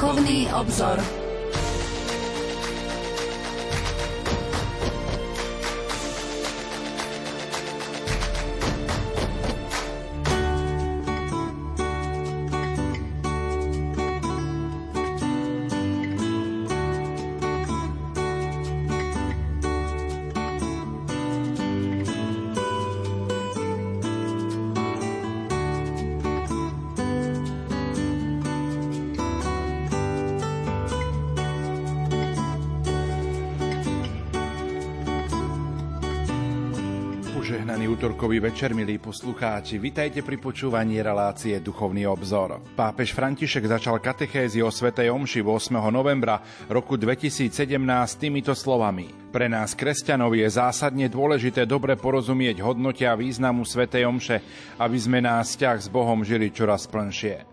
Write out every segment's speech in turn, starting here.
Duchovný obzor. Útorkový večer, milí poslucháči. Vitajte pri počúvaní relácie Duchovný obzor. Pápež František začal katechézi o Svetej Omši 8. novembra roku 2017 týmito slovami. Pre nás, kresťanov, je zásadne dôležité dobre porozumieť hodnote a významu Svetej Omše, aby sme nás vzťah s Bohom žili čoraz plnšie.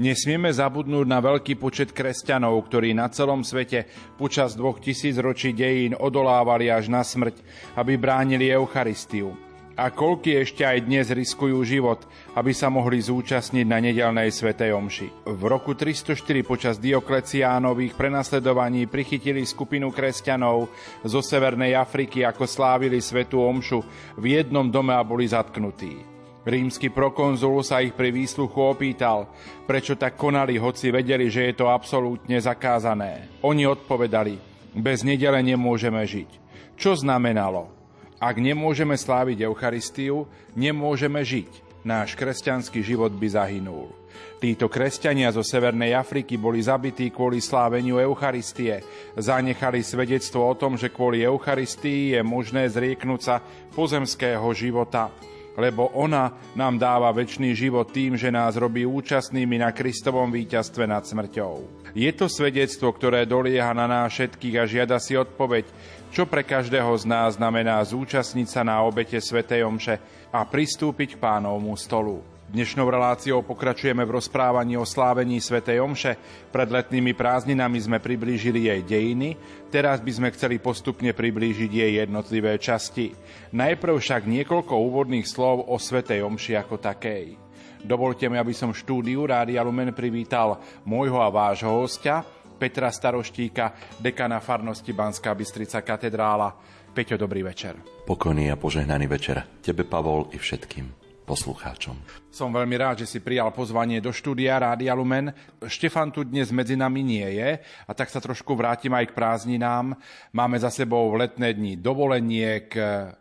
Nesmieme zabudnúť na veľký počet kresťanov, ktorí na celom svete počas dvoch tisíc ročí dejín odolávali až na smrť, aby bránili Eucharistiu. A koľky ešte aj dnes riskujú život, aby sa mohli zúčastniť na nedelnej svetej omši. V roku 304 počas Diokleciánových prenasledovaní prichytili skupinu kresťanov zo Severnej Afriky, ako slávili svetú omšu v jednom dome a boli zatknutí. Rímsky prokonzul sa ich pri výsluchu opýtal, prečo tak konali, hoci vedeli, že je to absolútne zakázané. Oni odpovedali, bez nedele nemôžeme žiť. Čo znamenalo? Ak nemôžeme sláviť Eucharistiu, nemôžeme žiť. Náš kresťanský život by zahynul. Títo kresťania zo Severnej Afriky boli zabití kvôli sláveniu Eucharistie. Zanechali svedectvo o tom, že kvôli Eucharistii je možné zrieknúť sa pozemského života lebo ona nám dáva väčší život tým, že nás robí účastnými na Kristovom víťazstve nad smrťou. Je to svedectvo, ktoré dolieha na nás všetkých a žiada si odpoveď, čo pre každého z nás znamená zúčastniť sa na obete Svetej Omše a pristúpiť k pánovmu stolu. Dnešnou reláciou pokračujeme v rozprávaní o slávení svätej Omše. Pred letnými prázdninami sme priblížili jej dejiny, teraz by sme chceli postupne priblížiť jej jednotlivé časti. Najprv však niekoľko úvodných slov o svätej Omši ako takej. Dovolte mi, aby som štúdiu Rádia Lumen privítal môjho a vášho hostia, Petra Staroštíka, dekana farnosti Banská Bystrica katedrála. Peťo, dobrý večer. Pokojný a požehnaný večer tebe, Pavol, i všetkým poslucháčom. Som veľmi rád, že si prijal pozvanie do štúdia Rádia Lumen. Štefan tu dnes medzi nami nie je a tak sa trošku vrátim aj k prázdninám. Máme za sebou v letné dni dovoleniek,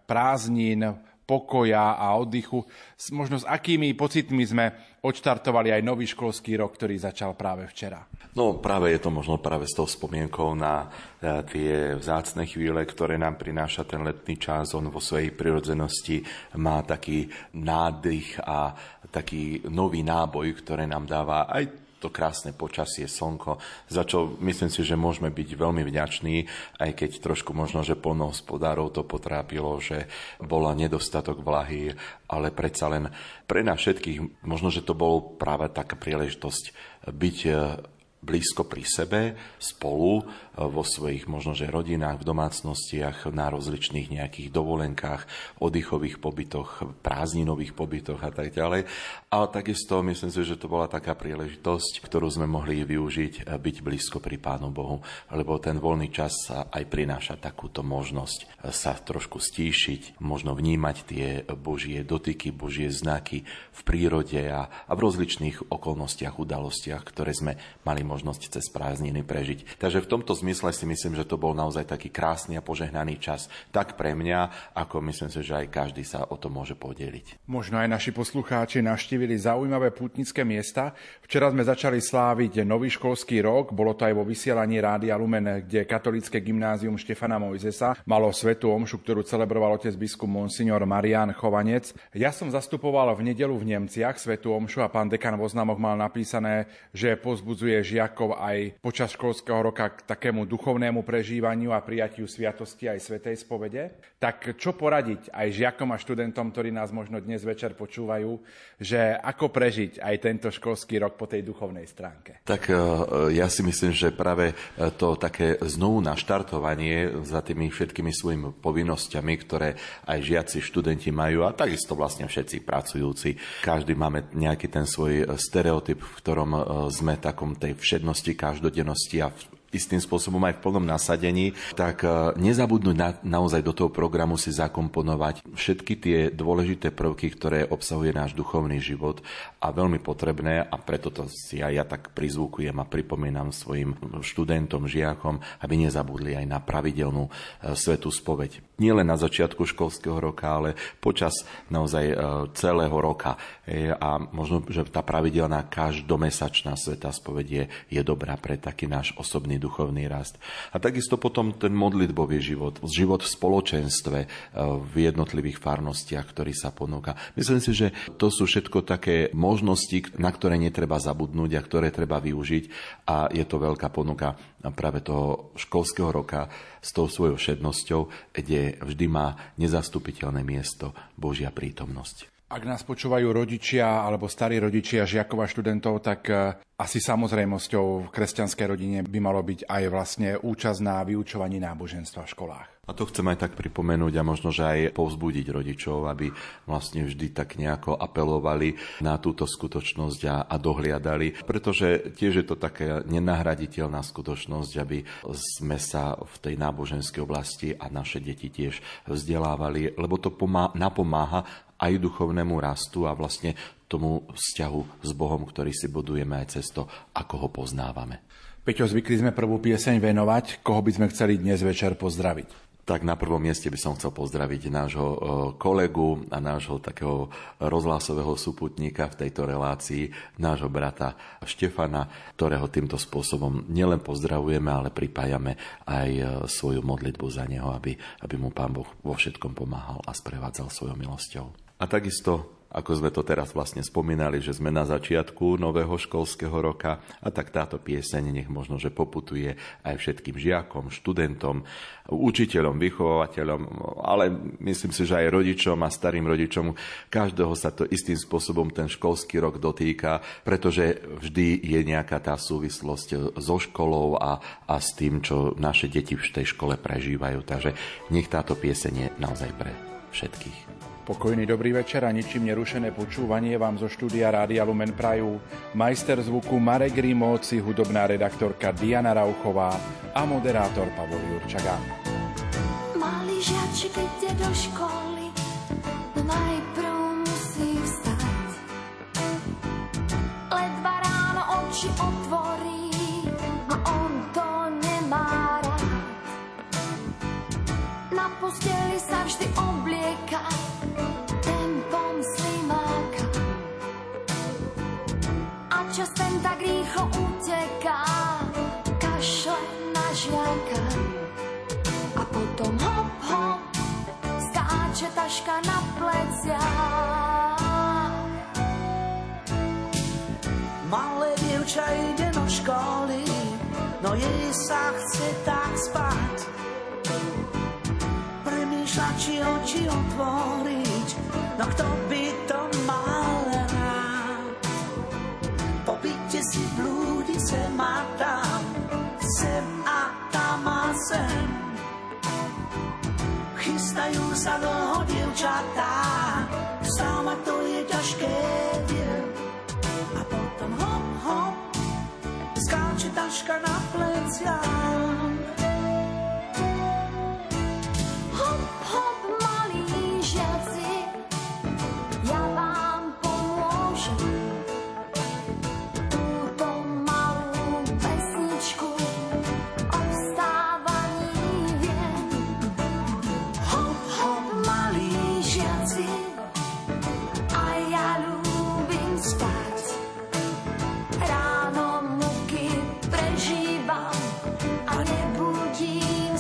prázdnin, pokoja a oddychu. Možno s akými pocitmi sme odštartovali aj nový školský rok, ktorý začal práve včera. No práve je to možno práve s tou spomienkou na e, tie vzácne chvíle, ktoré nám prináša ten letný čas. On vo svojej prirodzenosti má taký nádych a taký nový náboj, ktoré nám dáva aj to krásne počasie, slnko, za čo myslím si, že môžeme byť veľmi vďační, aj keď trošku možno, že polnohospodárov to potrápilo, že bola nedostatok vlahy, ale predsa len pre nás všetkých, možno, že to bol práve taká príležitosť byť blízko pri sebe, spolu, vo svojich možno, že rodinách, v domácnostiach, na rozličných nejakých dovolenkách, oddychových pobytoch, prázdninových pobytoch a tak ďalej. Ale takisto myslím si, že to bola taká príležitosť, ktorú sme mohli využiť, e, byť blízko pri Pánu Bohu, lebo ten voľný čas sa aj prináša takúto možnosť e, sa trošku stíšiť, možno vnímať tie Božie dotyky, Božie znaky v prírode a, a v rozličných okolnostiach, udalostiach, ktoré sme mali možnosť cez prázdniny prežiť. Takže v tomto zmysle si myslím, že to bol naozaj taký krásny a požehnaný čas, tak pre mňa, ako myslím si, že aj každý sa o to môže podeliť. Možno aj naši poslucháči navštívili zaujímavé putnické miesta. Včera sme začali sláviť nový školský rok, bolo to aj vo vysielaní Rádia Lumen, kde katolické gymnázium Štefana Mojzesa malo svetú omšu, ktorú celebroval otec biskup Monsignor Marian Chovanec. Ja som zastupoval v nedelu v Nemciach svetú omšu a pán dekan v oznamoch mal napísané, že pozbudzuje žia žiakov aj počas školského roka k takému duchovnému prežívaniu a prijatiu sviatosti aj svetej spovede. Tak čo poradiť aj žiakom a študentom, ktorí nás možno dnes večer počúvajú, že ako prežiť aj tento školský rok po tej duchovnej stránke? Tak e, ja si myslím, že práve e, to také znovu naštartovanie za tými všetkými svojimi povinnosťami, ktoré aj žiaci, študenti majú a takisto vlastne všetci pracujúci. Každý máme nejaký ten svoj stereotyp, v ktorom e, sme takom tej všednosti, každodennosti a istým spôsobom aj v plnom nasadení, tak e, nezabudnúť na, naozaj do toho programu si zakomponovať všetky tie dôležité prvky, ktoré obsahuje náš duchovný život a veľmi potrebné a preto to si aj ja tak prizvukujem a pripomínam svojim študentom, žiakom, aby nezabudli aj na pravidelnú e, svetú spoveď. Nie len na začiatku školského roka, ale počas naozaj e, celého roka. A možno, že tá pravidelná každomesačná svetá spoveď je, je dobrá pre taký náš osobný duchovný rast. A takisto potom ten modlitbový život, život v spoločenstve, e, v jednotlivých farnostiach, ktorý sa ponúka. Myslím si, že to sú všetko také možnosti, na ktoré netreba zabudnúť a ktoré treba využiť a je to veľká ponuka práve toho školského roka s tou svojou všednosťou, kde vždy má nezastupiteľné miesto Božia prítomnosť. Ak nás počúvajú rodičia alebo starí rodičia žiakov a študentov, tak e, asi samozrejmosťou v kresťanskej rodine by malo byť aj vlastne účasť na vyučovaní náboženstva v školách. A to chcem aj tak pripomenúť a možno, že aj povzbudiť rodičov, aby vlastne vždy tak nejako apelovali na túto skutočnosť a, a dohliadali, pretože tiež je to taká nenahraditeľná skutočnosť, aby sme sa v tej náboženskej oblasti a naše deti tiež vzdelávali, lebo to pomá- napomáha aj duchovnému rastu a vlastne tomu vzťahu s Bohom, ktorý si budujeme aj cez to, ako ho poznávame. Peťo, zvykli sme prvú pieseň venovať. Koho by sme chceli dnes večer pozdraviť? Tak na prvom mieste by som chcel pozdraviť nášho e, kolegu a nášho takého rozhlasového súputníka v tejto relácii, nášho brata Štefana, ktorého týmto spôsobom nielen pozdravujeme, ale pripájame aj e, svoju modlitbu za neho, aby, aby mu Pán Boh vo všetkom pomáhal a sprevádzal svojou milosťou. A takisto ako sme to teraz vlastne spomínali, že sme na začiatku nového školského roka a tak táto pieseň nech možno, že poputuje aj všetkým žiakom, študentom, učiteľom, vychovateľom, ale myslím si, že aj rodičom a starým rodičom. Každého sa to istým spôsobom ten školský rok dotýka, pretože vždy je nejaká tá súvislosť so školou a, a s tým, čo naše deti v tej škole prežívajú. Takže nech táto pieseň je naozaj pre všetkých. Pokojný dobrý večer a ničím nerušené počúvanie vám zo štúdia Rádia Lumen Prajú majster zvuku Marek Rimóci, hudobná redaktorka Diana Rauchová a moderátor Pavol Jurčaga. Malý žiačik ide do školy, taška na pleciach. Malé dievča ide do školy, no jej sa chce tak spať. Premýšľa, či oči otvoriť, no kto by to si blúdi sem a tam, sem a tam a sem. Chystajú sa dlho dievčatá, sama to je ťažké, viem. A potom hop, hop, skáče taška na pleciach.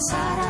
sorry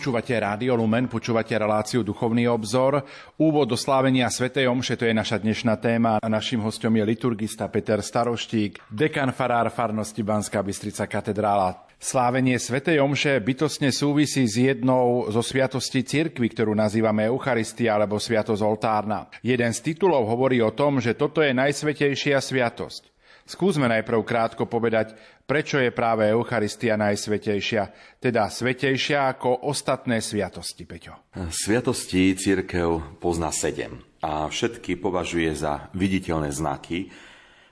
Počúvate Rádio Lumen, počúvate reláciu Duchovný obzor. Úvod do slávenia Svetej Omše, to je naša dnešná téma. Naším hostom je liturgista Peter Staroštík, dekan farár farnosti Banská Bystrica katedrála. Slávenie Svetej Omše bytostne súvisí s jednou zo sviatostí cirkvi, ktorú nazývame Eucharistia alebo Sviatosť oltárna. Jeden z titulov hovorí o tom, že toto je najsvetejšia sviatosť. Skúsme najprv krátko povedať, prečo je práve Eucharistia najsvetejšia, teda svetejšia ako ostatné sviatosti, Peťo. Sviatosti církev pozná sedem a všetky považuje za viditeľné znaky,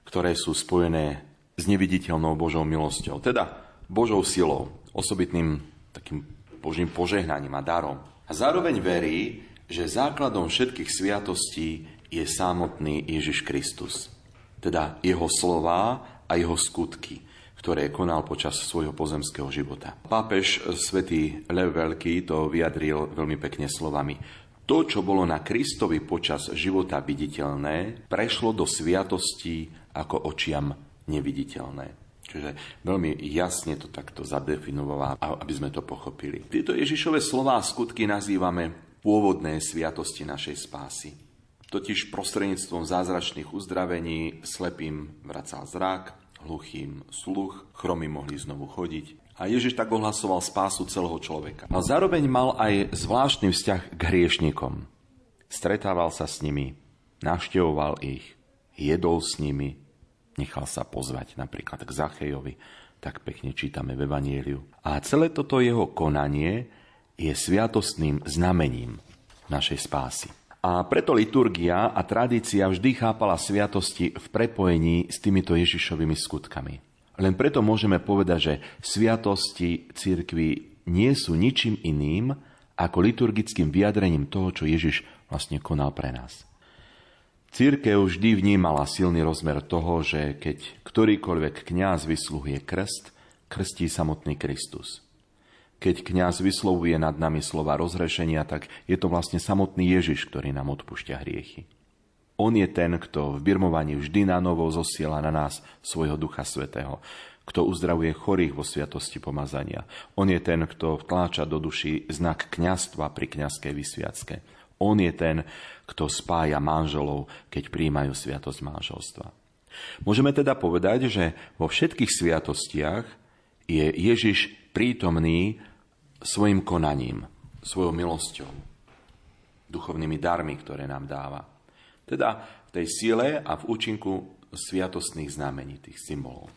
ktoré sú spojené s neviditeľnou Božou milosťou, teda Božou silou, osobitným takým Božím požehnaním a darom. A zároveň verí, že základom všetkých sviatostí je samotný Ježiš Kristus teda jeho slová a jeho skutky, ktoré konal počas svojho pozemského života. Pápež svätý Lev Veľký to vyjadril veľmi pekne slovami. To, čo bolo na Kristovi počas života viditeľné, prešlo do sviatostí ako očiam neviditeľné. Čiže veľmi jasne to takto zadefinovala, aby sme to pochopili. Tieto Ježišové slová a skutky nazývame pôvodné sviatosti našej spásy. Totiž prostredníctvom zázračných uzdravení slepým vracal zrak, hluchým sluch, chromy mohli znovu chodiť. A Ježiš tak ohlasoval spásu celého človeka. A zároveň mal aj zvláštny vzťah k hriešnikom. Stretával sa s nimi, navštevoval ich, jedol s nimi, nechal sa pozvať napríklad k Zachejovi, tak pekne čítame v Evanieliu. A celé toto jeho konanie je sviatostným znamením našej spásy. A preto liturgia a tradícia vždy chápala sviatosti v prepojení s týmito Ježišovými skutkami. Len preto môžeme povedať, že sviatosti cirkvi nie sú ničím iným ako liturgickým vyjadrením toho, čo Ježiš vlastne konal pre nás. Církev vždy vnímala silný rozmer toho, že keď ktorýkoľvek kňaz vysluhuje krst, krstí samotný Kristus. Keď kňaz vyslovuje nad nami slova rozrešenia, tak je to vlastne samotný Ježiš, ktorý nám odpúšťa hriechy. On je ten, kto v birmovaní vždy na novo zosiela na nás svojho Ducha Svetého, kto uzdravuje chorých vo sviatosti pomazania. On je ten, kto vtláča do duši znak kňastva pri kňazskej vysviacke. On je ten, kto spája manželov, keď príjmajú sviatosť manželstva. Môžeme teda povedať, že vo všetkých sviatostiach je Ježiš prítomný svojim konaním, svojou milosťou, duchovnými darmi, ktoré nám dáva. Teda v tej sile a v účinku sviatostných znamení, tých symbolov.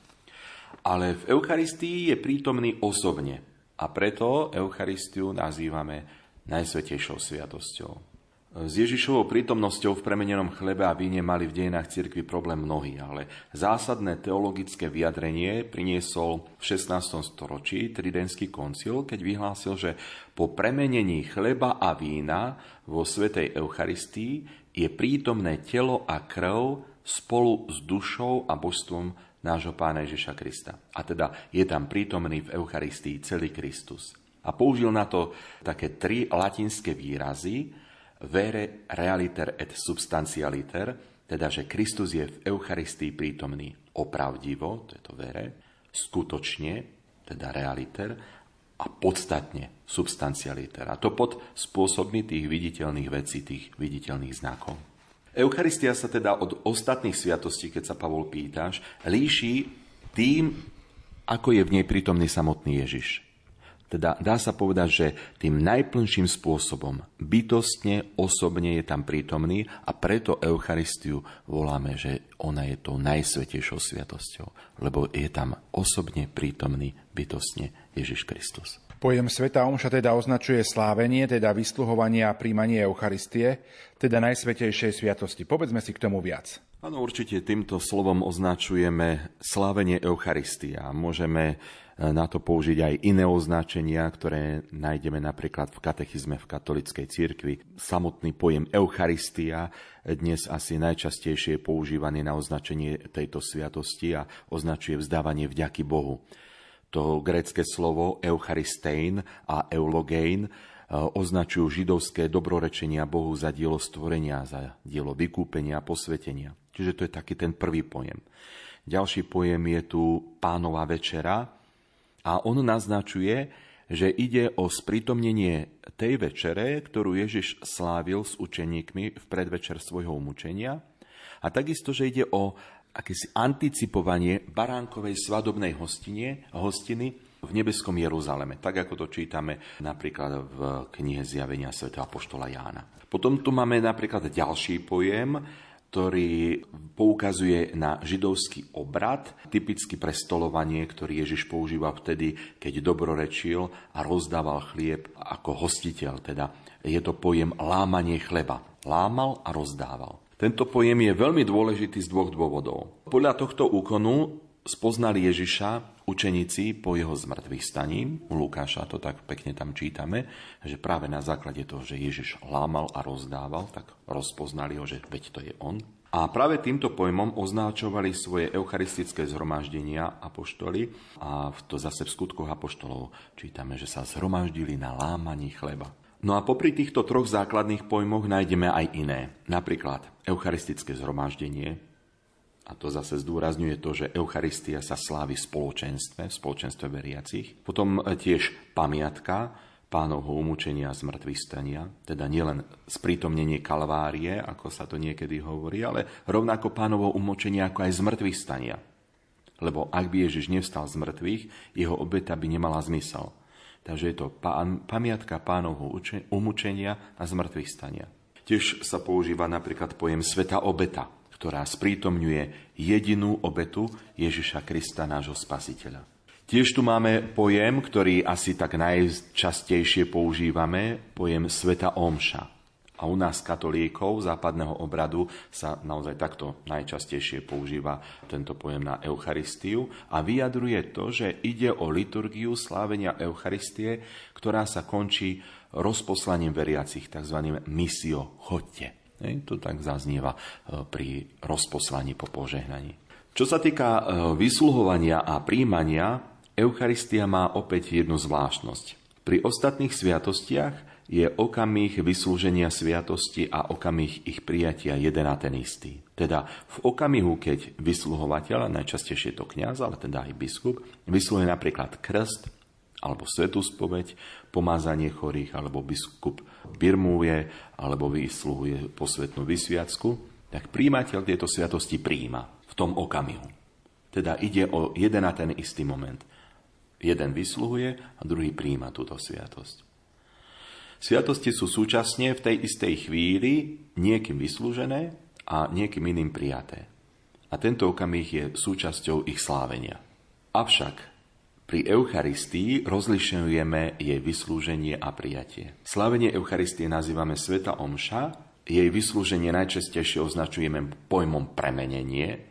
Ale v Eucharistii je prítomný osobne a preto Eucharistiu nazývame najsvetejšou sviatosťou. S Ježišovou prítomnosťou v premenenom chlebe a víne mali v dejinách cirkvi problém mnohí, ale zásadné teologické vyjadrenie priniesol v 16. storočí Tridentský koncil, keď vyhlásil, že po premenení chleba a vína vo Svetej Eucharistii je prítomné telo a krv spolu s dušou a božstvom nášho pána Ježiša Krista. A teda je tam prítomný v Eucharistii celý Kristus. A použil na to také tri latinské výrazy, vere realiter et substantialiter, teda že Kristus je v Eucharistii prítomný opravdivo, to je to vere, skutočne, teda realiter, a podstatne substancialiter. A to pod spôsobmi tých viditeľných vecí, tých viditeľných znakov. Eucharistia sa teda od ostatných sviatostí, keď sa Pavol pýtaš, líši tým, ako je v nej prítomný samotný Ježiš. Teda dá sa povedať, že tým najplnším spôsobom, bytostne, osobne je tam prítomný a preto Eucharistiu voláme, že ona je tou najsvetejšou sviatosťou, lebo je tam osobne prítomný bytostne Ježiš Kristus. Pojem Sveta Omša teda označuje slávenie, teda vysluhovanie a príjmanie Eucharistie, teda Najsvetejšej sviatosti. Povedzme si k tomu viac. Áno, určite týmto slovom označujeme slávenie Eucharistia. Môžeme na to použiť aj iné označenia, ktoré nájdeme napríklad v katechizme v katolickej cirkvi. Samotný pojem Eucharistia dnes asi najčastejšie je používaný na označenie tejto sviatosti a označuje vzdávanie vďaky Bohu. To grécke slovo Eucharistein a Eulogein E, označujú židovské dobrorečenia Bohu za dielo stvorenia, za dielo vykúpenia a posvetenia. Čiže to je taký ten prvý pojem. Ďalší pojem je tu pánova večera a on naznačuje, že ide o sprítomnenie tej večere, ktorú Ježiš slávil s učeníkmi v predvečer svojho umúčenia a takisto, že ide o akési anticipovanie baránkovej svadobnej hostine, hostiny, v nebeskom Jeruzaleme, tak ako to čítame napríklad v knihe Zjavenia sv. Apoštola Jána. Potom tu máme napríklad ďalší pojem, ktorý poukazuje na židovský obrad, typicky prestolovanie, ktorý Ježiš používa vtedy, keď dobrorečil a rozdával chlieb ako hostiteľ. Teda je to pojem lámanie chleba. Lámal a rozdával. Tento pojem je veľmi dôležitý z dvoch dôvodov. Podľa tohto úkonu spoznali Ježiša učeníci po jeho zmrtvých staním. U Lukáša to tak pekne tam čítame, že práve na základe toho, že Ježiš lámal a rozdával, tak rozpoznali ho, že veď to je on. A práve týmto pojmom označovali svoje eucharistické zhromaždenia apoštoli a to zase v skutkoch apoštolov čítame, že sa zhromaždili na lámaní chleba. No a popri týchto troch základných pojmoch nájdeme aj iné. Napríklad eucharistické zhromaždenie, a to zase zdôrazňuje to, že Eucharistia sa slávi v spoločenstve, v spoločenstve veriacich. Potom e, tiež pamiatka pánovho umúčenia a zmrtvých teda nielen sprítomnenie kalvárie, ako sa to niekedy hovorí, ale rovnako pánovo umúčenia ako aj zmrtvých stania. Lebo ak by Ježiš nevstal z mŕtvych, jeho obeta by nemala zmysel. Takže je to pán, pamiatka pánovho umúčenia a zmrtvých stania. Tiež sa používa napríklad pojem sveta obeta, ktorá sprítomňuje jedinú obetu Ježiša Krista, nášho spasiteľa. Tiež tu máme pojem, ktorý asi tak najčastejšie používame, pojem Sveta Omša. A u nás katolíkov západného obradu sa naozaj takto najčastejšie používa tento pojem na Eucharistiu a vyjadruje to, že ide o liturgiu slávenia Eucharistie, ktorá sa končí rozposlaním veriacich, tzv. misio chodte. To tak zaznieva e, pri rozposlaní po požehnaní. Čo sa týka e, vysluhovania a príjmania, Eucharistia má opäť jednu zvláštnosť. Pri ostatných sviatostiach je okamih vyslúženia sviatosti a okamih ich prijatia jeden a ten istý. Teda v okamihu, keď vysluhovateľ, najčastejšie je to kniaz, ale teda aj biskup, vysluhuje napríklad krst alebo svetú spoveď, pomázanie chorých, alebo biskup birmuje, alebo vysluhuje posvetnú vysviacku, tak príjimateľ tieto sviatosti príjima v tom okamihu. Teda ide o jeden a ten istý moment. Jeden vysluhuje a druhý príjima túto sviatosť. Sviatosti sú súčasne v tej istej chvíli niekým vyslúžené a niekým iným prijaté. A tento okamih je súčasťou ich slávenia. Avšak pri Eucharistii rozlišujeme jej vyslúženie a prijatie. Slavenie Eucharistie nazývame Sveta Omša, jej vyslúženie najčastejšie označujeme pojmom premenenie,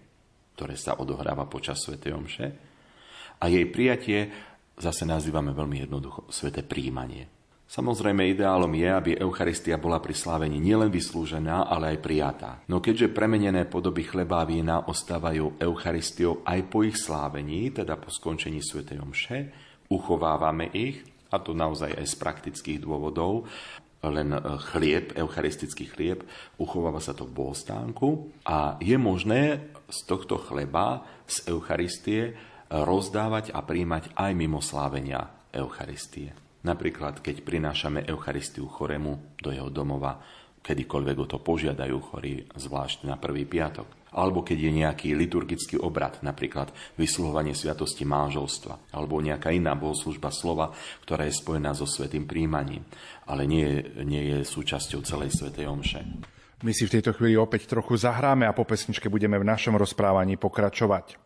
ktoré sa odohráva počas Svetej Omše, a jej prijatie zase nazývame veľmi jednoducho Sveté príjmanie. Samozrejme, ideálom je, aby Eucharistia bola pri slávení nielen vyslúžená, ale aj prijatá. No keďže premenené podoby chleba a vína ostávajú Eucharistiou aj po ich slávení, teda po skončení Sv. Omše, uchovávame ich, a to naozaj aj z praktických dôvodov, len chlieb, eucharistický chlieb, uchováva sa to v bohostánku a je možné z tohto chleba, z Eucharistie, rozdávať a príjmať aj mimo slávenia Eucharistie. Napríklad, keď prinášame Eucharistiu chorému do jeho domova, kedykoľvek o to požiadajú chorí, zvlášť na prvý piatok. Alebo keď je nejaký liturgický obrad, napríklad vysluhovanie sviatosti manželstva, alebo nejaká iná bohoslužba slova, ktorá je spojená so svetým príjmaním, ale nie, nie je súčasťou celej svetej omše. My si v tejto chvíli opäť trochu zahráme a po pesničke budeme v našom rozprávaní pokračovať.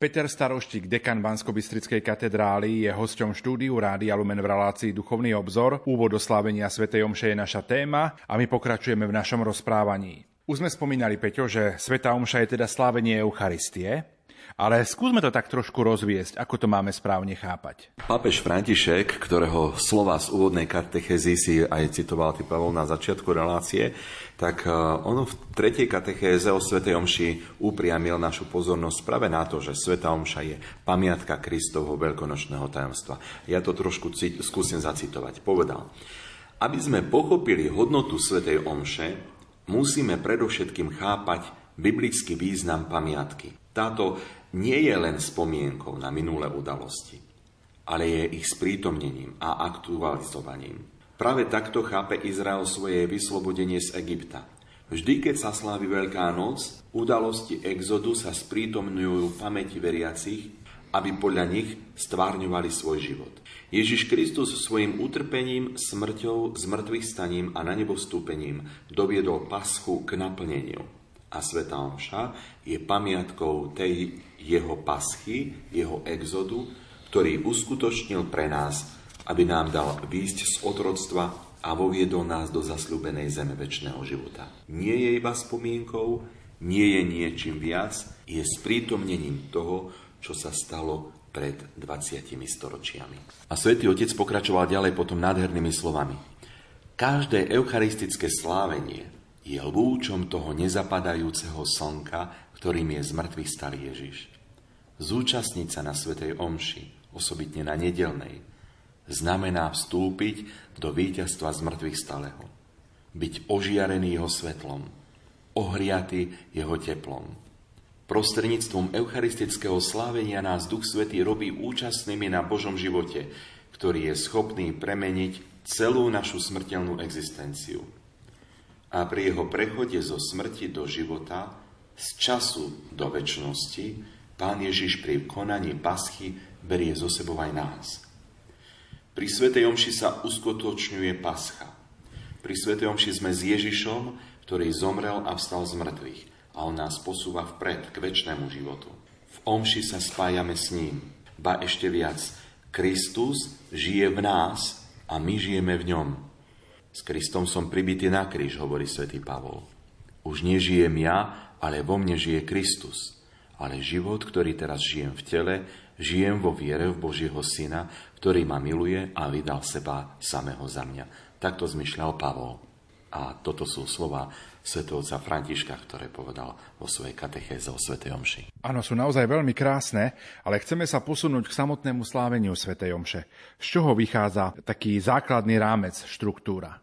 Peter Staroštík, dekan bansko katedrály, je hosťom štúdiu Rádia Lumen v relácii Duchovný obzor. Úvod oslávenia Sv. Omše je naša téma a my pokračujeme v našom rozprávaní. Už sme spomínali, Peťo, že Sveta Omša je teda slávenie Eucharistie. Ale skúsme to tak trošku rozviesť, ako to máme správne chápať. Pápež František, ktorého slova z úvodnej katechézy si aj citoval ty Pavol na začiatku relácie, tak e, ono v tretej katechéze o Svetej Omši upriamil našu pozornosť práve na to, že Sveta Omša je pamiatka Kristovho veľkonočného tajomstva. Ja to trošku cít, skúsim zacitovať. Povedal, aby sme pochopili hodnotu Svetej Omše, musíme predovšetkým chápať biblický význam pamiatky. Táto nie je len spomienkou na minulé udalosti, ale je ich sprítomnením a aktualizovaním. Práve takto chápe Izrael svoje vyslobodenie z Egypta. Vždy, keď sa slávi Veľká noc, udalosti exodu sa sprítomňujú v pamäti veriacich, aby podľa nich stvárňovali svoj život. Ježiš Kristus svojim utrpením, smrťou, zmrtvých staním a na nebo vstúpením doviedol paschu k naplneniu. A Sveta Omša je pamiatkou tej jeho paschy, jeho exodu, ktorý uskutočnil pre nás, aby nám dal výjsť z otroctva a voviedol nás do zasľúbenej zeme väčšného života. Nie je iba spomienkou, nie je niečím viac, je sprítomnením toho, čo sa stalo pred 20 storočiami. A svätý Otec pokračoval ďalej potom nádhernými slovami. Každé eucharistické slávenie je lúčom toho nezapadajúceho slnka, ktorým je zmrtvý starý Ježiš. Zúčastniť sa na Svetej Omši, osobitne na nedelnej, znamená vstúpiť do víťazstva z mŕtvych stalého. Byť ožiarený jeho svetlom, ohriaty jeho teplom. Prostredníctvom eucharistického slávenia nás Duch Svetý robí účastnými na Božom živote, ktorý je schopný premeniť celú našu smrteľnú existenciu. A pri jeho prechode zo smrti do života, z času do väčšnosti, Pán Ježiš pri konaní paschy berie zo sebou aj nás. Pri Svetej Omši sa uskutočňuje pascha. Pri Svetej Omši sme s Ježišom, ktorý zomrel a vstal z mŕtvych a on nás posúva vpred k väčšnému životu. V Omši sa spájame s ním. Ba ešte viac, Kristus žije v nás a my žijeme v ňom. S Kristom som pribitý na kríž, hovorí svätý Pavol. Už nežijem ja, ale vo mne žije Kristus ale život, ktorý teraz žijem v tele, žijem vo viere v Božieho Syna, ktorý ma miluje a vydal seba samého za mňa. Takto zmyšľal Pavol. A toto sú slova svetovca Františka, ktoré povedal vo svojej katechéze o Svetej Omši. Áno, sú naozaj veľmi krásne, ale chceme sa posunúť k samotnému sláveniu Svetej Omše. Z čoho vychádza taký základný rámec, štruktúra?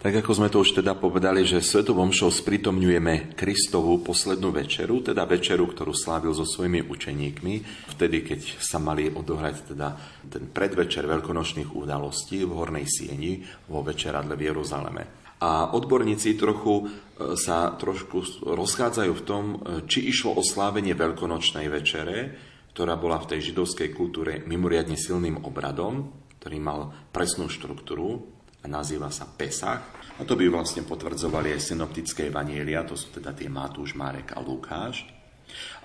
Tak ako sme to už teda povedali, že Svetovom šou spritomňujeme Kristovú poslednú večeru, teda večeru, ktorú slávil so svojimi učeníkmi, vtedy, keď sa mali odohrať teda ten predvečer veľkonočných udalostí v Hornej Sieni vo večeradle v Jeruzaleme. A odborníci trochu e, sa trošku rozchádzajú v tom, e, či išlo o slávenie veľkonočnej večere, ktorá bola v tej židovskej kultúre mimoriadne silným obradom, ktorý mal presnú štruktúru, a nazýva sa Pesach. A to by vlastne potvrdzovali aj synoptické evanielia, to sú teda tie Matúš, Marek a Lukáš.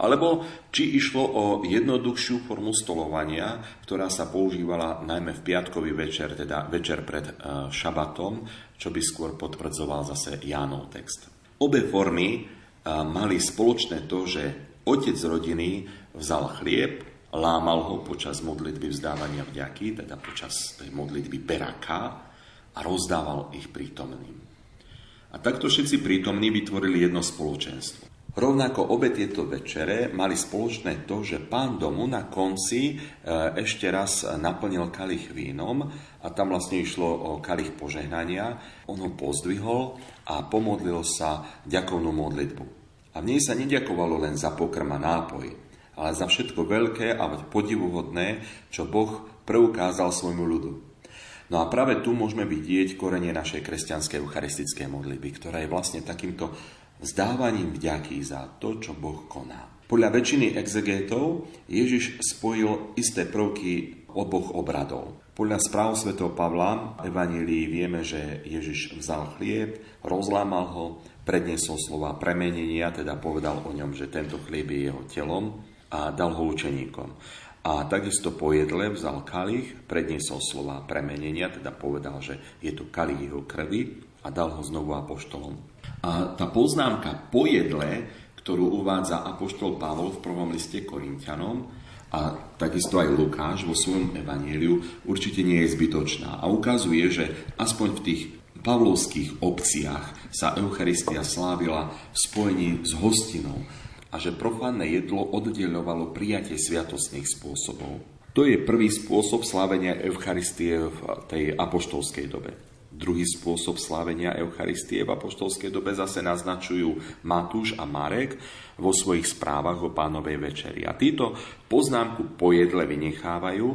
Alebo či išlo o jednoduchšiu formu stolovania, ktorá sa používala najmä v piatkový večer, teda večer pred uh, šabatom, čo by skôr potvrdzoval zase Jánov text. Obe formy uh, mali spoločné to, že otec rodiny vzal chlieb, lámal ho počas modlitby vzdávania vďaky, teda počas tej modlitby beraka, a rozdával ich prítomným. A takto všetci prítomní vytvorili jedno spoločenstvo. Rovnako obe tieto večere mali spoločné to, že pán domu na konci e, ešte raz naplnil kalich vínom a tam vlastne išlo o kalich požehnania. On ho pozdvihol a pomodlil sa ďakovnú modlitbu. A v nej sa neďakovalo len za pokrm a nápoj, ale za všetko veľké a podivuhodné, čo Boh preukázal svojmu ľudu. No a práve tu môžeme vidieť korenie našej kresťanskej eucharistickej modlitby, ktorá je vlastne takýmto vzdávaním vďaky za to, čo Boh koná. Podľa väčšiny exegétov Ježiš spojil isté prvky oboch obradov. Podľa správ Sv. Pavla v Evanílii vieme, že Ježiš vzal chlieb, rozlámal ho, predniesol slova premenenia, teda povedal o ňom, že tento chlieb je jeho telom a dal ho učeníkom. A takisto po jedle vzal kalich, predniesol slova premenenia, teda povedal, že je to kalich jeho krvi a dal ho znovu apoštolom. A tá poznámka po jedle, ktorú uvádza apoštol Pavol v prvom liste Korintianom, a takisto aj Lukáš vo svojom evaníliu určite nie je zbytočná a ukazuje, že aspoň v tých pavlovských obciach sa Eucharistia slávila v spojení s hostinou, a že profánne jedlo oddeľovalo prijatie sviatostných spôsobov. To je prvý spôsob slávenia Eucharistie v tej apoštolskej dobe. Druhý spôsob slávenia Eucharistie v apoštolskej dobe zase naznačujú Matúš a Marek vo svojich správach o pánovej večeri. A títo poznámku po jedle vynechávajú,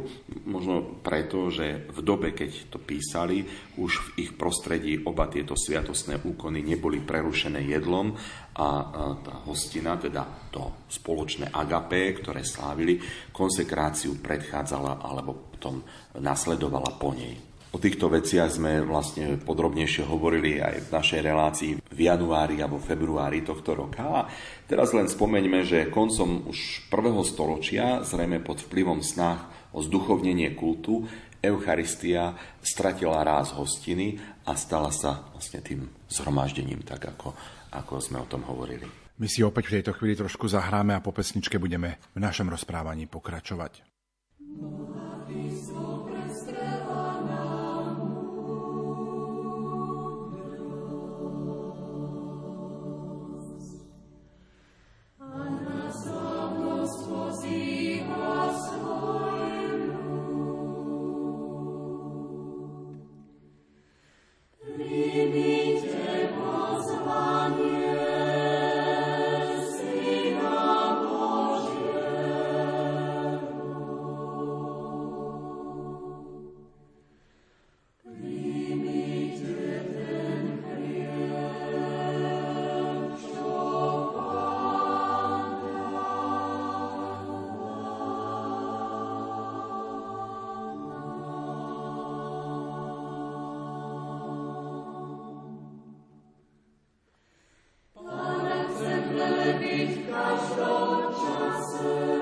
možno preto, že v dobe, keď to písali, už v ich prostredí oba tieto sviatostné úkony neboli prerušené jedlom a tá hostina, teda to spoločné agapé, ktoré slávili, konsekráciu predchádzala alebo potom nasledovala po nej. O týchto veciach sme vlastne podrobnejšie hovorili aj v našej relácii v januári alebo februári tohto roka. A teraz len spomeňme, že koncom už prvého storočia, zrejme pod vplyvom snah o zduchovnenie kultu, Eucharistia stratila ráz hostiny a stala sa vlastne tým zhromaždením, tak ako, ako sme o tom hovorili. My si opäť v tejto chvíli trošku zahráme a po pesničke budeme v našom rozprávaní pokračovať. byť v každom čase.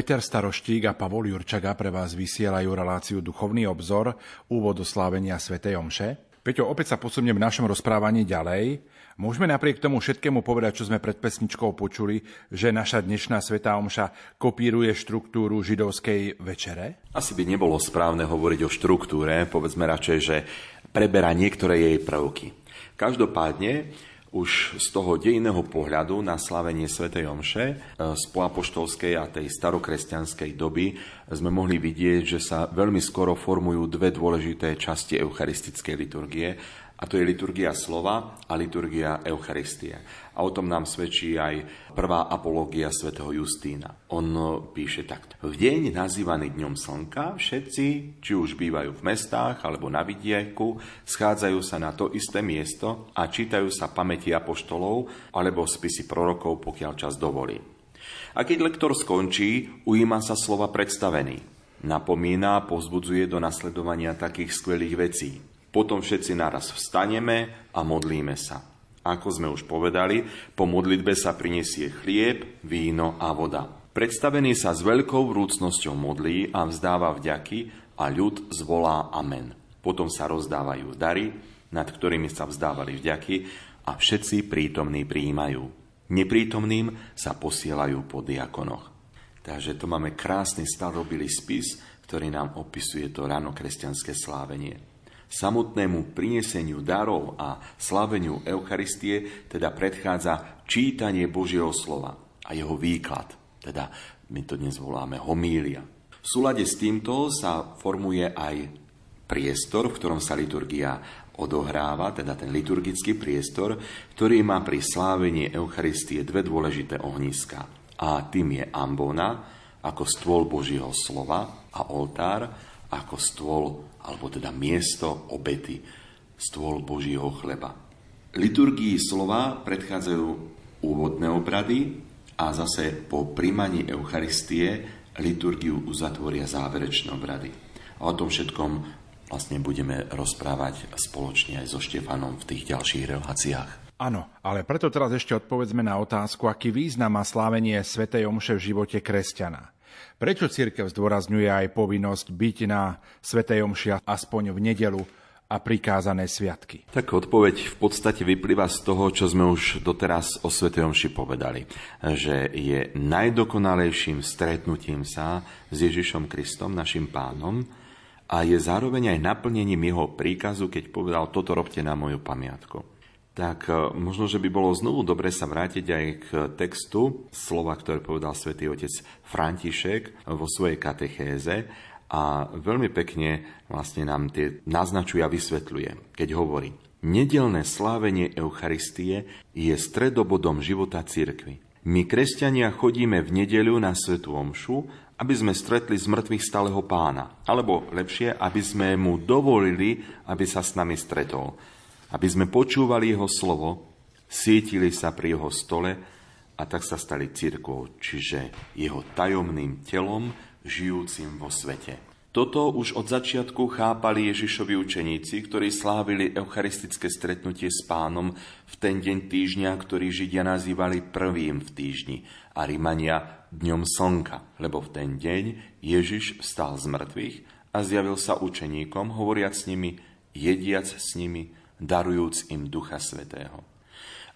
Peter Staroštík a Pavol Jurčaga pre vás vysielajú reláciu Duchovný obzor, úvod do slávenia Sv. Omše. Peťo, opäť sa posuniem v našom rozprávaní ďalej. Môžeme napriek tomu všetkému povedať, čo sme pred pesničkou počuli, že naša dnešná Sveta Omša kopíruje štruktúru židovskej večere? Asi by nebolo správne hovoriť o štruktúre, povedzme radšej, že preberá niektoré jej prvky. Každopádne, už z toho dejného pohľadu na slavenie Sv. Omše e, z poapoštolskej a tej starokresťanskej doby sme mohli vidieť, že sa veľmi skoro formujú dve dôležité časti eucharistickej liturgie a to je liturgia slova a liturgia Eucharistie. A o tom nám svedčí aj prvá apológia svätého Justína. On píše takto. V deň nazývaný dňom slnka všetci, či už bývajú v mestách alebo na vidieku, schádzajú sa na to isté miesto a čítajú sa pamäti apoštolov alebo spisy prorokov, pokiaľ čas dovolí. A keď lektor skončí, ujíma sa slova predstavený. Napomína a povzbudzuje do nasledovania takých skvelých vecí – potom všetci naraz vstaneme a modlíme sa. Ako sme už povedali, po modlitbe sa prinesie chlieb, víno a voda. Predstavený sa s veľkou vrúcnosťou modlí a vzdáva vďaky a ľud zvolá Amen. Potom sa rozdávajú dary, nad ktorými sa vzdávali vďaky a všetci prítomní prijímajú. Neprítomným sa posielajú po diakonoch. Takže to máme krásny starobilý spis, ktorý nám opisuje to ráno kresťanské slávenie. Samotnému prineseniu darov a slaveniu Eucharistie teda predchádza čítanie Božieho slova a jeho výklad, teda my to dnes voláme homília. V súlade s týmto sa formuje aj priestor, v ktorom sa liturgia odohráva, teda ten liturgický priestor, ktorý má pri slávení Eucharistie dve dôležité ohniska. A tým je ambona, ako stôl Božieho slova a oltár, ako stôl alebo teda miesto obety, stôl Božího chleba. Liturgii slova predchádzajú úvodné obrady a zase po príjmaní Eucharistie liturgiu uzatvoria záverečné obrady. A o tom všetkom vlastne budeme rozprávať spoločne aj so Štefanom v tých ďalších reláciách. Áno, ale preto teraz ešte odpovedzme na otázku, aký význam má slávenie Svetej Omše v živote kresťana. Prečo církev zdôrazňuje aj povinnosť byť na Svetej Omši aspoň v nedelu a prikázané sviatky? Tak odpoveď v podstate vyplýva z toho, čo sme už doteraz o Svetej Omši povedali. Že je najdokonalejším stretnutím sa s Ježišom Kristom, našim pánom, a je zároveň aj naplnením jeho príkazu, keď povedal, toto robte na moju pamiatku tak e, možno, že by bolo znovu dobre sa vrátiť aj k textu slova, ktoré povedal svätý otec František vo svojej katechéze a veľmi pekne vlastne nám tie naznačuje a vysvetľuje, keď hovorí Nedelné slávenie Eucharistie je stredobodom života cirkvy. My, kresťania, chodíme v nedeľu na Svetú Omšu, aby sme stretli z mŕtvych stáleho pána. Alebo lepšie, aby sme mu dovolili, aby sa s nami stretol aby sme počúvali jeho slovo, sietili sa pri jeho stole a tak sa stali církvou, čiže jeho tajomným telom, žijúcim vo svete. Toto už od začiatku chápali Ježišovi učeníci, ktorí slávili eucharistické stretnutie s pánom v ten deň týždňa, ktorý Židia nazývali prvým v týždni a Rimania dňom slnka, lebo v ten deň Ježiš vstal z mŕtvych a zjavil sa učeníkom, hovoriac s nimi, jediac s nimi, darujúc im Ducha Svetého.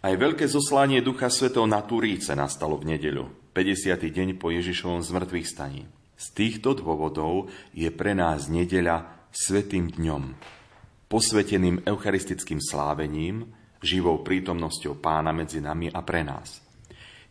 Aj veľké zoslanie Ducha Svetého na Turíce nastalo v nedeľu, 50. deň po Ježišovom zmrtvých staní. Z týchto dôvodov je pre nás nedeľa svetým dňom, posveteným eucharistickým slávením, živou prítomnosťou pána medzi nami a pre nás.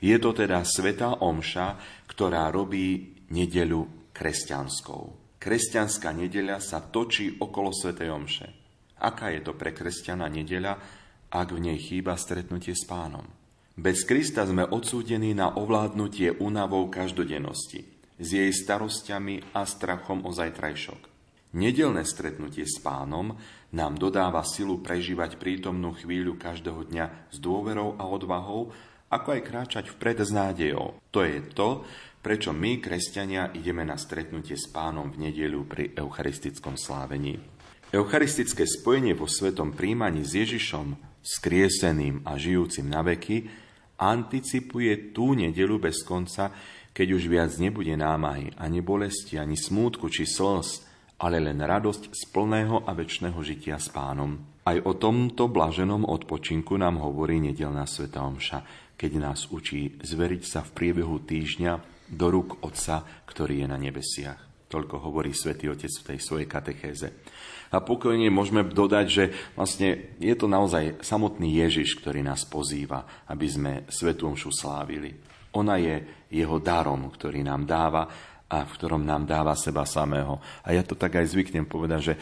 Je to teda svetá omša, ktorá robí nedeľu kresťanskou. Kresťanská nedeľa sa točí okolo svetej omše. Aká je to pre kresťana nedeľa, ak v nej chýba stretnutie s pánom? Bez Krista sme odsúdení na ovládnutie únavou každodennosti, s jej starosťami a strachom o zajtrajšok. Nedelné stretnutie s pánom nám dodáva silu prežívať prítomnú chvíľu každého dňa s dôverou a odvahou, ako aj kráčať vpred s nádejou. To je to, prečo my, kresťania, ideme na stretnutie s pánom v nedeľu pri eucharistickom slávení. Eucharistické spojenie vo svetom príjmaní s Ježišom, skrieseným a žijúcim na veky, anticipuje tú nedelu bez konca, keď už viac nebude námahy, ani bolesti, ani smútku či slz, ale len radosť z plného a väčšného žitia s pánom. Aj o tomto blaženom odpočinku nám hovorí nedelná Sveta Omša, keď nás učí zveriť sa v priebehu týždňa do rúk Otca, ktorý je na nebesiach. Toľko hovorí svätý Otec v tej svojej katechéze. A pokojne môžeme dodať, že vlastne je to naozaj samotný Ježiš, ktorý nás pozýva, aby sme Svetú Omšu slávili. Ona je jeho darom, ktorý nám dáva a v ktorom nám dáva seba samého. A ja to tak aj zvyknem povedať, že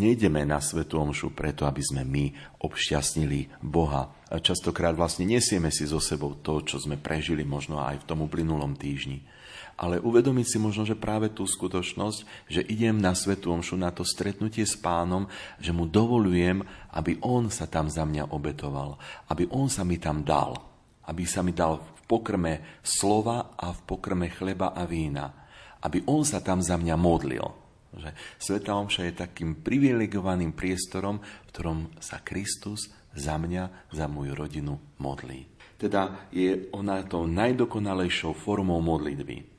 nejdeme na Svetú Omšu preto, aby sme my obšťastnili Boha. A častokrát vlastne nesieme si so sebou to, čo sme prežili možno aj v tom uplynulom týždni. Ale uvedomiť si možno, že práve tú skutočnosť, že idem na Svetú Omšu, na to stretnutie s pánom, že mu dovolujem, aby on sa tam za mňa obetoval, aby on sa mi tam dal, aby sa mi dal pokrme slova a v pokrme chleba a vína. Aby on sa tam za mňa modlil. Že Sveta Omša je takým privilegovaným priestorom, v ktorom sa Kristus za mňa, za moju rodinu modlí. Teda je ona to najdokonalejšou formou modlitby.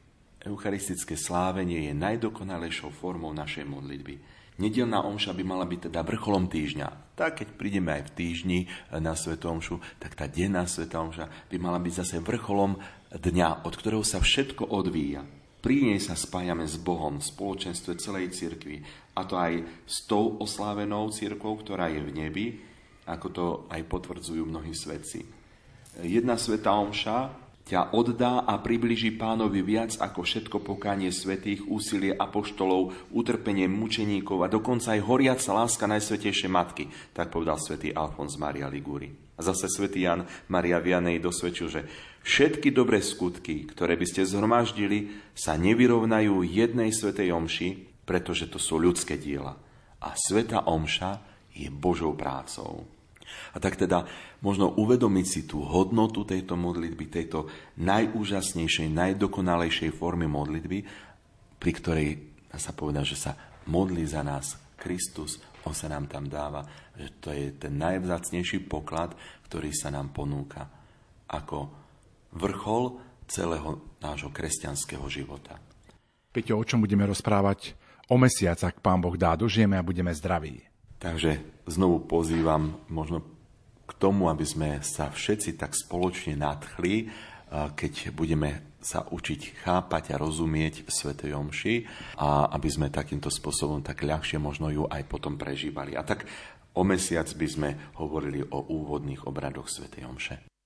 Eucharistické slávenie je najdokonalejšou formou našej modlitby. Nedelná omša by mala byť teda vrcholom týždňa. Tak keď prídeme aj v týždni na Svetu omšu, tak tá denná Sveta omša by mala byť zase vrcholom dňa, od ktorého sa všetko odvíja. Pri nej sa spájame s Bohom, v spoločenstve celej cirkvi. A to aj s tou oslávenou cirkvou, ktorá je v nebi, ako to aj potvrdzujú mnohí svedci. Jedna Sveta omša ťa oddá a približí pánovi viac ako všetko pokánie svetých, úsilie apoštolov, utrpenie mučeníkov a dokonca aj horiaca láska Najsvetejšej Matky, tak povedal svätý Alfons Maria Liguri. A zase svätý Jan Maria Vianej dosvedčil, že všetky dobré skutky, ktoré by ste zhromaždili, sa nevyrovnajú jednej svetej omši, pretože to sú ľudské diela. A sveta omša je Božou prácou. A tak teda možno uvedomiť si tú hodnotu tejto modlitby, tejto najúžasnejšej, najdokonalejšej formy modlitby, pri ktorej dá sa povedať, že sa modlí za nás Kristus, On sa nám tam dáva, že to je ten najvzácnejší poklad, ktorý sa nám ponúka ako vrchol celého nášho kresťanského života. Peťo, o čom budeme rozprávať o mesiac, ak Pán Boh dá, dožijeme a budeme zdraví. Takže znovu pozývam možno k tomu, aby sme sa všetci tak spoločne nadchli, keď budeme sa učiť chápať a rozumieť Svetej Omši a aby sme takýmto spôsobom tak ľahšie možno ju aj potom prežívali. A tak o mesiac by sme hovorili o úvodných obradoch Svetej Omše.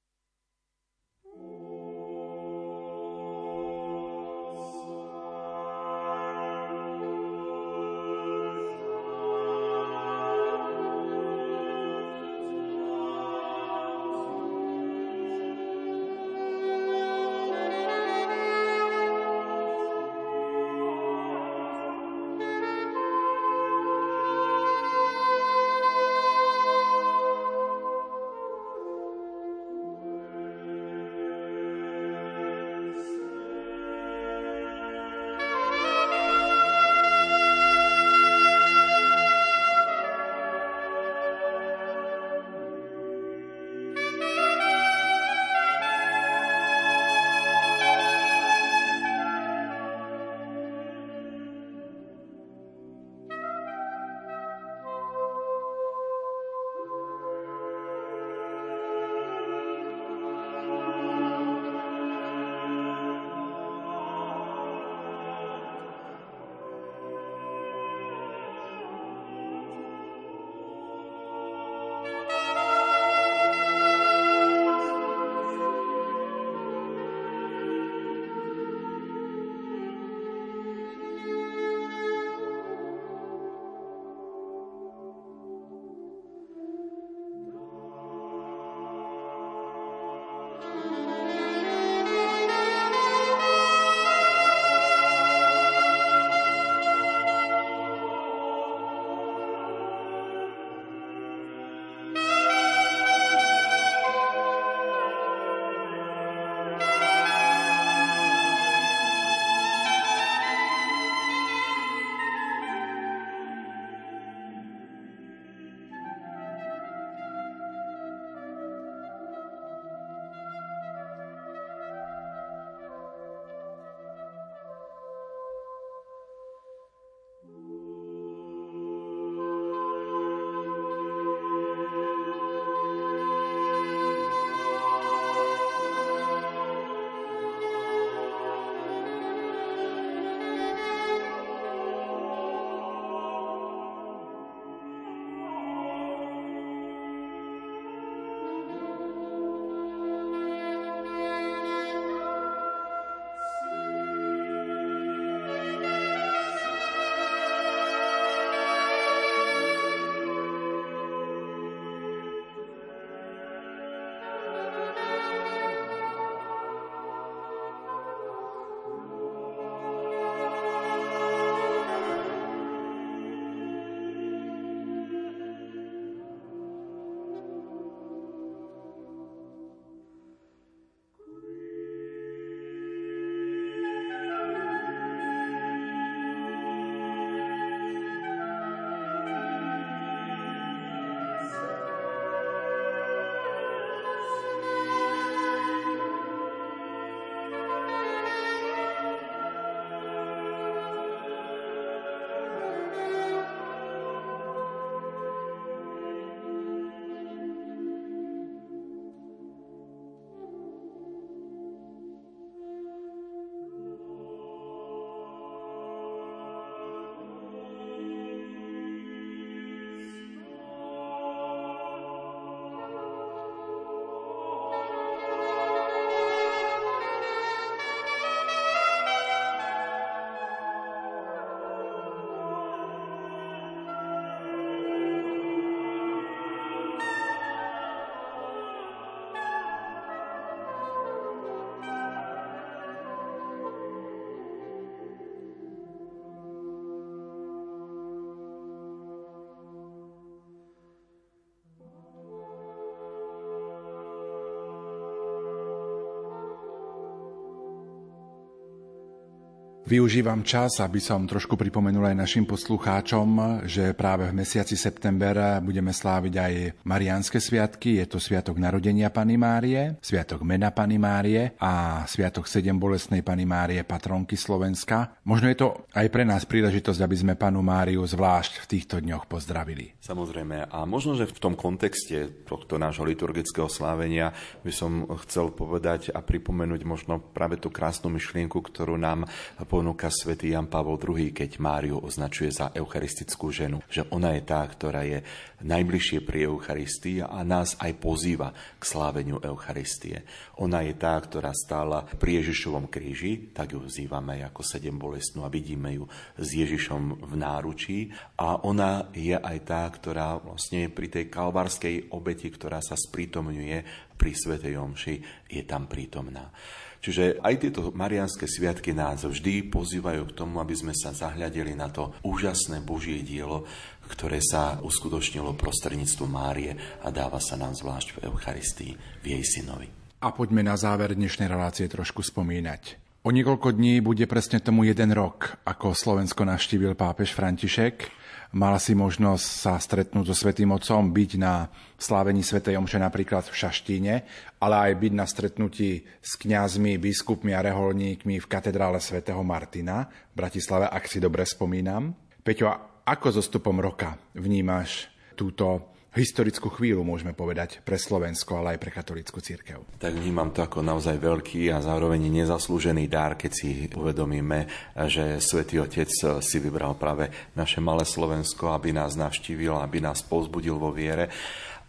Využívam čas, aby som trošku pripomenul aj našim poslucháčom, že práve v mesiaci september budeme sláviť aj Mariánske sviatky. Je to Sviatok narodenia Pany Márie, Sviatok mena Pany Márie a Sviatok sedem bolestnej Pany Márie, patronky Slovenska. Možno je to aj pre nás príležitosť, aby sme Panu Máriu zvlášť v týchto dňoch pozdravili. Samozrejme. A možno, že v tom kontexte tohto nášho liturgického slávenia by som chcel povedať a pripomenúť možno práve tú krásnu myšlienku, ktorú nám po ponúka svätý Jan Pavol II, keď Máriu označuje za eucharistickú ženu. Že ona je tá, ktorá je najbližšie pri Eucharistii a nás aj pozýva k sláveniu Eucharistie. Ona je tá, ktorá stála pri Ježišovom kríži, tak ju vzývame ako sedem bolestnú a vidíme ju s Ježišom v náručí. A ona je aj tá, ktorá vlastne pri tej kalvárskej obeti, ktorá sa sprítomňuje pri Svetej Omši, je tam prítomná. Čiže aj tieto marianské sviatky nás vždy pozývajú k tomu, aby sme sa zahľadili na to úžasné Božie dielo, ktoré sa uskutočnilo prostredníctvom Márie a dáva sa nám zvlášť v Eucharistii, v jej synovi. A poďme na záver dnešnej relácie trošku spomínať. O niekoľko dní bude presne tomu jeden rok, ako Slovensko navštívil pápež František Mala si možnosť sa stretnúť so Svetým Otcom, byť na slávení Svetej Omše napríklad v Šaštíne, ale aj byť na stretnutí s kňazmi, biskupmi a reholníkmi v katedrále svätého Martina v Bratislave, ak si dobre spomínam. Peťo, ako so stupom roka vnímaš túto historickú chvíľu, môžeme povedať, pre Slovensko, ale aj pre katolickú církev. Tak vnímam to ako naozaj veľký a zároveň nezaslúžený dar, keď si uvedomíme, že Svetý Otec si vybral práve naše malé Slovensko, aby nás navštívil, aby nás povzbudil vo viere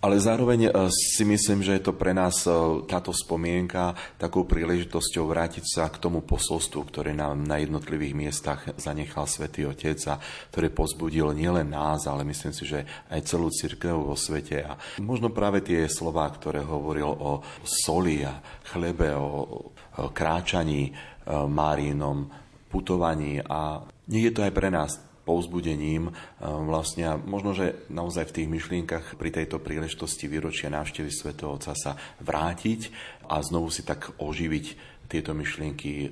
ale zároveň e, si myslím, že je to pre nás e, táto spomienka takou príležitosťou vrátiť sa k tomu posolstvu, ktoré nám na jednotlivých miestach zanechal Svetý Otec a ktoré pozbudil nielen nás, ale myslím si, že aj celú církev vo svete. A možno práve tie slova, ktoré hovoril o soli a chlebe, o kráčaní e, Márinom, putovaní a nie je to aj pre nás povzbudením e, vlastne možno, že naozaj v tých myšlienkach pri tejto príležitosti výročia návštevy svätého Otca sa vrátiť a znovu si tak oživiť tieto myšlienky e,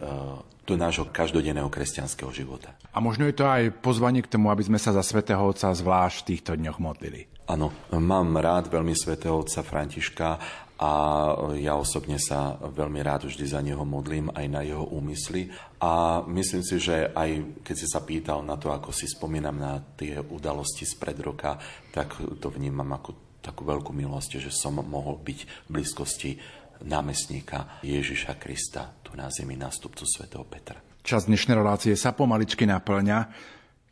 do nášho každodenného kresťanského života. A možno je to aj pozvanie k tomu, aby sme sa za svätého Otca zvlášť v týchto dňoch modlili. Áno, mám rád veľmi svätého Otca Františka a ja osobne sa veľmi rád vždy za neho modlím, aj na jeho úmysly. A myslím si, že aj keď si sa pýtal na to, ako si spomínam na tie udalosti z pred roka, tak to vnímam ako takú veľkú milosť, že som mohol byť v blízkosti námestníka Ježiša Krista, tu na zemi nástupcu svätého Petra. Čas dnešnej relácie sa pomaličky naplňa.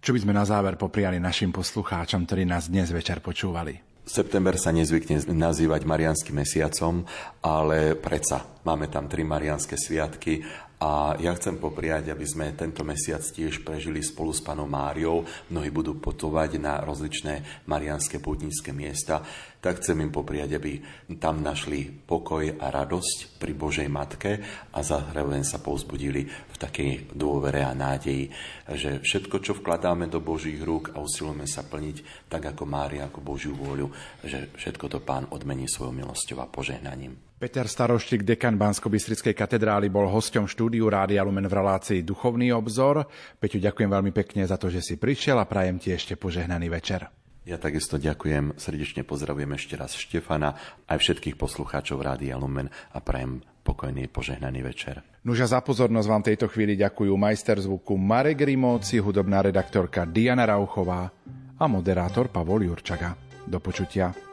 Čo by sme na záver popriali našim poslucháčom, ktorí nás dnes večer počúvali? September sa nezvykne nazývať Marianským mesiacom, ale predsa máme tam tri Marianské sviatky a ja chcem popriať, aby sme tento mesiac tiež prežili spolu s panom Máriou. Mnohí budú potovať na rozličné marianské putnícke miesta. Tak chcem im popriať, aby tam našli pokoj a radosť pri Božej Matke a zároveň sa povzbudili v takej dôvere a nádeji, že všetko, čo vkladáme do Božích rúk a usilujeme sa plniť tak ako Mária, ako Božiu vôľu, že všetko to Pán odmení svojou milosťou a požehnaním. Peter Staroštík, dekan bansko katedrály, bol hosťom štúdiu Rádia Lumen v relácii Duchovný obzor. Peťu, ďakujem veľmi pekne za to, že si prišiel a prajem ti ešte požehnaný večer. Ja takisto ďakujem, srdečne pozdravujem ešte raz Štefana, aj všetkých poslucháčov Rádia Lumen a prajem pokojný požehnaný večer. Nuža za pozornosť vám tejto chvíli ďakujú majster zvuku Marek Rimóci, hudobná redaktorka Diana Rauchová a moderátor Pavol Jurčaga. Do počutia.